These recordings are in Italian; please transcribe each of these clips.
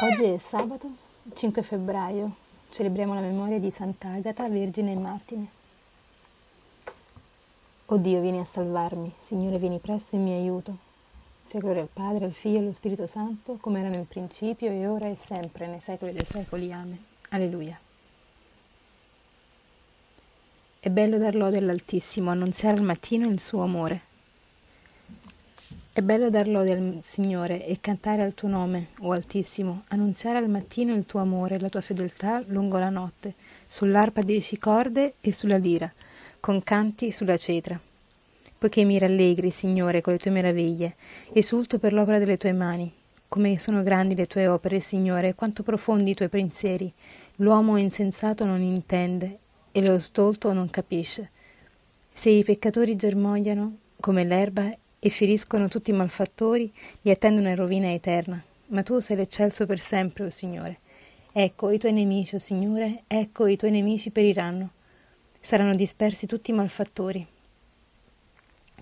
Oggi è sabato 5 febbraio, celebriamo la memoria di Sant'Agata, Vergine e Martire. O Dio, vieni a salvarmi, Signore, vieni presto in mio aiuto. Sia gloria al Padre, al Figlio e allo Spirito Santo, come era nel principio e ora e sempre, nei secoli dei secoli. Amen. Alleluia. È bello dar lode all'Altissimo, annunziare al mattino il suo amore. È bello dar lode al Signore e cantare al tuo nome, o Altissimo, annunziare al mattino il tuo amore e la tua fedeltà lungo la notte, sull'arpa di corde e sulla lira, con canti sulla cetra. Poiché mi rallegri, Signore, con le tue meraviglie, esulto per l'opera delle tue mani. Come sono grandi le tue opere, Signore, quanto profondi i tuoi pensieri. L'uomo insensato non intende e lo stolto non capisce. Se i peccatori germogliano come l'erba e feriscono tutti i malfattori, li attendono in rovina eterna. Ma tu sei l'eccelso per sempre, o oh Signore. Ecco i tuoi nemici, o oh Signore, ecco i tuoi nemici periranno. Saranno dispersi tutti i malfattori.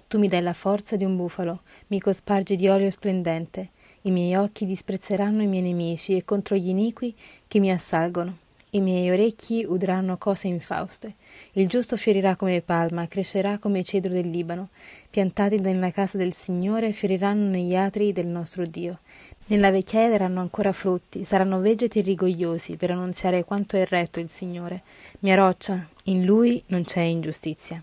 Tu mi dai la forza di un bufalo, mi cospargi di olio splendente. I miei occhi disprezzeranno i miei nemici e contro gli iniqui che mi assalgono. I miei orecchi udranno cose infauste. Il giusto fiorirà come palma, crescerà come cedro del Libano. Piantati nella casa del Signore, fioriranno negli atri del nostro Dio. Nella vecchiaia daranno ancora frutti, saranno vegeti rigogliosi per annunziare quanto è retto il Signore. Mia roccia, in Lui non c'è ingiustizia.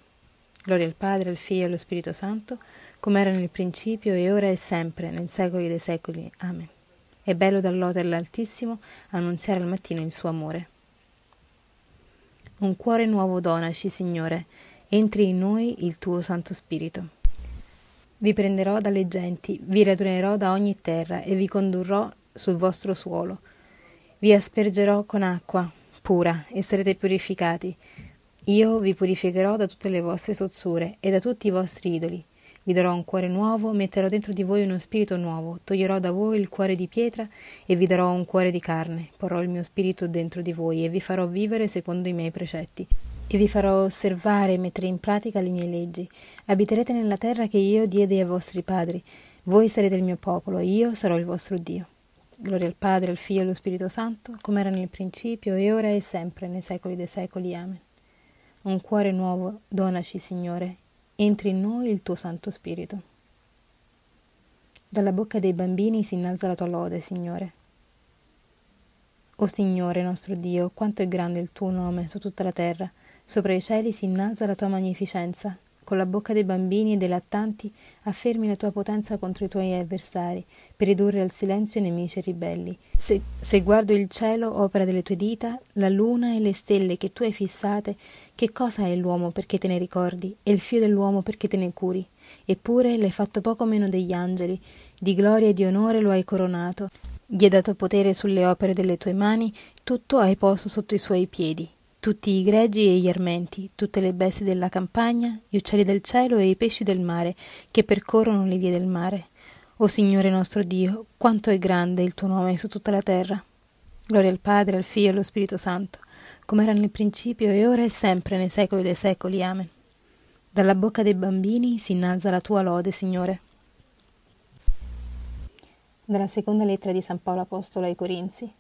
Gloria al Padre, al Figlio e allo Spirito Santo, come era nel principio e ora e sempre, nei secoli dei secoli. Amen. È bello dar lode all'Altissimo annunziare al mattino il suo amore. Un cuore nuovo donaci, Signore, entri in noi il tuo Santo Spirito. Vi prenderò dalle genti, vi radunerò da ogni terra e vi condurrò sul vostro suolo. Vi aspergerò con acqua pura e sarete purificati. Io vi purificherò da tutte le vostre sozzure e da tutti i vostri idoli vi darò un cuore nuovo, metterò dentro di voi uno spirito nuovo, toglierò da voi il cuore di pietra e vi darò un cuore di carne, porrò il mio spirito dentro di voi e vi farò vivere secondo i miei precetti. E vi farò osservare e mettere in pratica le mie leggi. Abiterete nella terra che io diedi ai vostri padri. Voi sarete il mio popolo, e io sarò il vostro Dio. Gloria al Padre, al Figlio e allo Spirito Santo, come era nel principio, e ora e sempre, nei secoli dei secoli. Amen. Un cuore nuovo donaci, Signore, entri in noi il tuo Santo Spirito. Dalla bocca dei bambini si innalza la tua lode, Signore. O Signore nostro Dio, quanto è grande il tuo nome su tutta la terra, sopra i cieli si innalza la tua magnificenza. Con la bocca dei bambini e dei lattanti affermi la tua potenza contro i tuoi avversari, per ridurre al silenzio i nemici e ribelli. Se, se guardo il cielo, opera delle tue dita, la luna e le stelle che tu hai fissate, che cosa è l'uomo perché te ne ricordi, e il figlio dell'uomo perché te ne curi? Eppure l'hai fatto poco meno degli angeli, di gloria e di onore lo hai coronato, gli hai dato potere sulle opere delle tue mani, tutto hai posto sotto i suoi piedi tutti i greggi e gli armenti, tutte le bestie della campagna, gli uccelli del cielo e i pesci del mare, che percorrono le vie del mare. O Signore nostro Dio, quanto è grande il tuo nome su tutta la terra. Gloria al Padre, al Figlio e allo Spirito Santo, come era nel principio e ora e sempre nei secoli dei secoli. Amen. Dalla bocca dei bambini si innalza la tua lode, Signore. Dalla seconda lettera di San Paolo Apostolo ai Corinzi.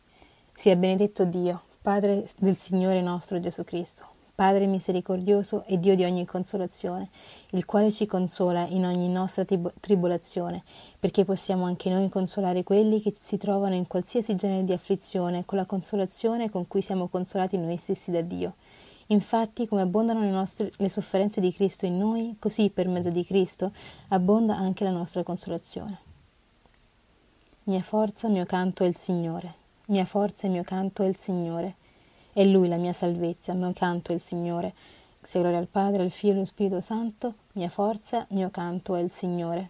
Sia benedetto Dio, Padre del Signore nostro Gesù Cristo, Padre misericordioso e Dio di ogni consolazione, il quale ci consola in ogni nostra tribolazione, perché possiamo anche noi consolare quelli che si trovano in qualsiasi genere di afflizione con la consolazione con cui siamo consolati noi stessi da Dio. Infatti, come abbondano le, nostre, le sofferenze di Cristo in noi, così per mezzo di Cristo abbonda anche la nostra consolazione. Mia forza, mio canto è il Signore mia forza e mio canto è il Signore. È Lui la mia salvezza, il mio canto è il Signore. Sia gloria al Padre, al Figlio e allo Spirito Santo, mia forza, mio canto è il Signore.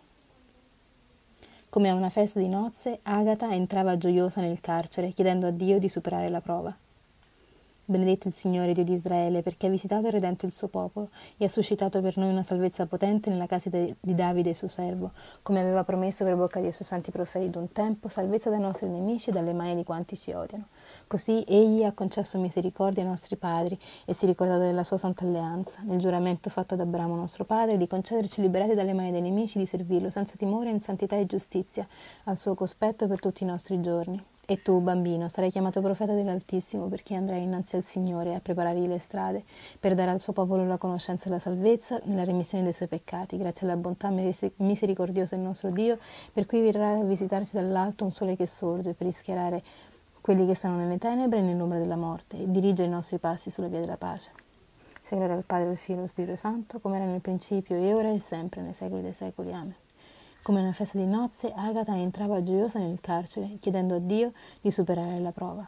Come a una festa di nozze, Agata entrava gioiosa nel carcere, chiedendo a Dio di superare la prova. Benedetto il Signore Dio di Israele, perché ha visitato e redento il suo popolo e ha suscitato per noi una salvezza potente nella casa di Davide suo servo, come aveva promesso per bocca dei suoi santi profeti d'un tempo, salvezza dai nostri nemici e dalle mani di quanti ci odiano. Così egli ha concesso misericordia ai nostri padri e si è ricordato della sua santa alleanza, nel giuramento fatto ad Abramo nostro padre, di concederci liberati dalle mani dei nemici, di servirlo senza timore in santità e giustizia, al suo cospetto per tutti i nostri giorni E tu, bambino, sarai chiamato profeta dell'Altissimo perché andrai innanzi al Signore a preparargli le strade per dare al suo popolo la conoscenza e la salvezza nella remissione dei suoi peccati, grazie alla bontà misericordiosa del nostro Dio, per cui verrà a visitarci dall'alto un sole che sorge per rischiarare quelli che stanno nelle tenebre e nell'ombra della morte e dirige i nostri passi sulla via della pace. Sia gloria al Padre, al Figlio e allo Spirito Santo, come era nel principio e ora e sempre, nei secoli dei secoli. Amen. Come una festa di nozze, Agata entrava gioiosa nel carcere, chiedendo a Dio di superare la prova.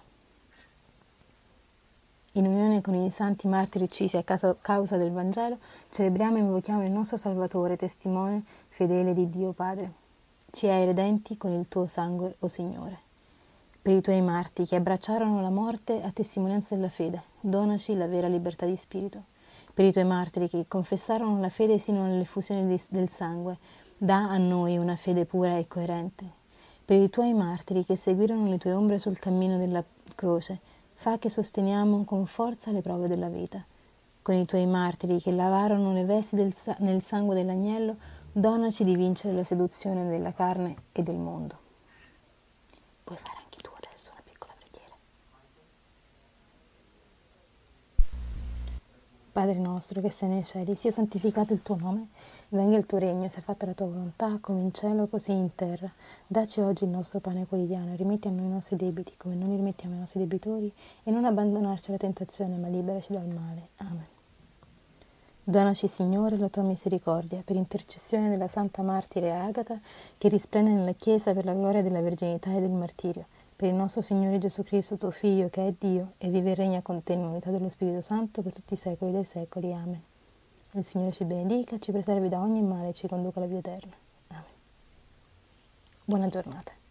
In unione con i santi martiri uccisi a causa del Vangelo, celebriamo e invochiamo il nostro Salvatore, testimone fedele di Dio Padre. Ci hai redenti con il tuo sangue, o oh Signore. Per i tuoi martiri che abbracciarono la morte a testimonianza della fede, donaci la vera libertà di spirito. Per i tuoi martiri che confessarono la fede sino all'effusione del sangue, Da a noi una fede pura e coerente. Per i tuoi martiri che seguirono le tue ombre sul cammino della croce, fa che sosteniamo con forza le prove della vita. Con i tuoi martiri che lavarono le vesti del, nel sangue dell'agnello, donaci di vincere la seduzione della carne e del mondo. Puoi fare anche tu Padre nostro che sei nei cieli, sia santificato il tuo nome Venga il tuo regno, sia fatta la tua volontà, come in cielo così in terra. Daci oggi il nostro pane quotidiano rimetti a noi i nostri debiti, come noi rimettiamo ai nostri debitori, e non abbandonarci alla tentazione, ma liberaci dal male. Amen. Donaci, Signore, la tua misericordia, per intercessione della Santa Martire Agata, che risplende nella Chiesa per la gloria della verginità e del martirio, per il nostro Signore Gesù Cristo, tuo Figlio, che è Dio, e vive e regna con te in unità dello Spirito Santo per tutti i secoli dei secoli. Amen. Il Signore ci benedica, ci preservi da ogni male e ci conduca alla vita eterna. Amen. Buona giornata.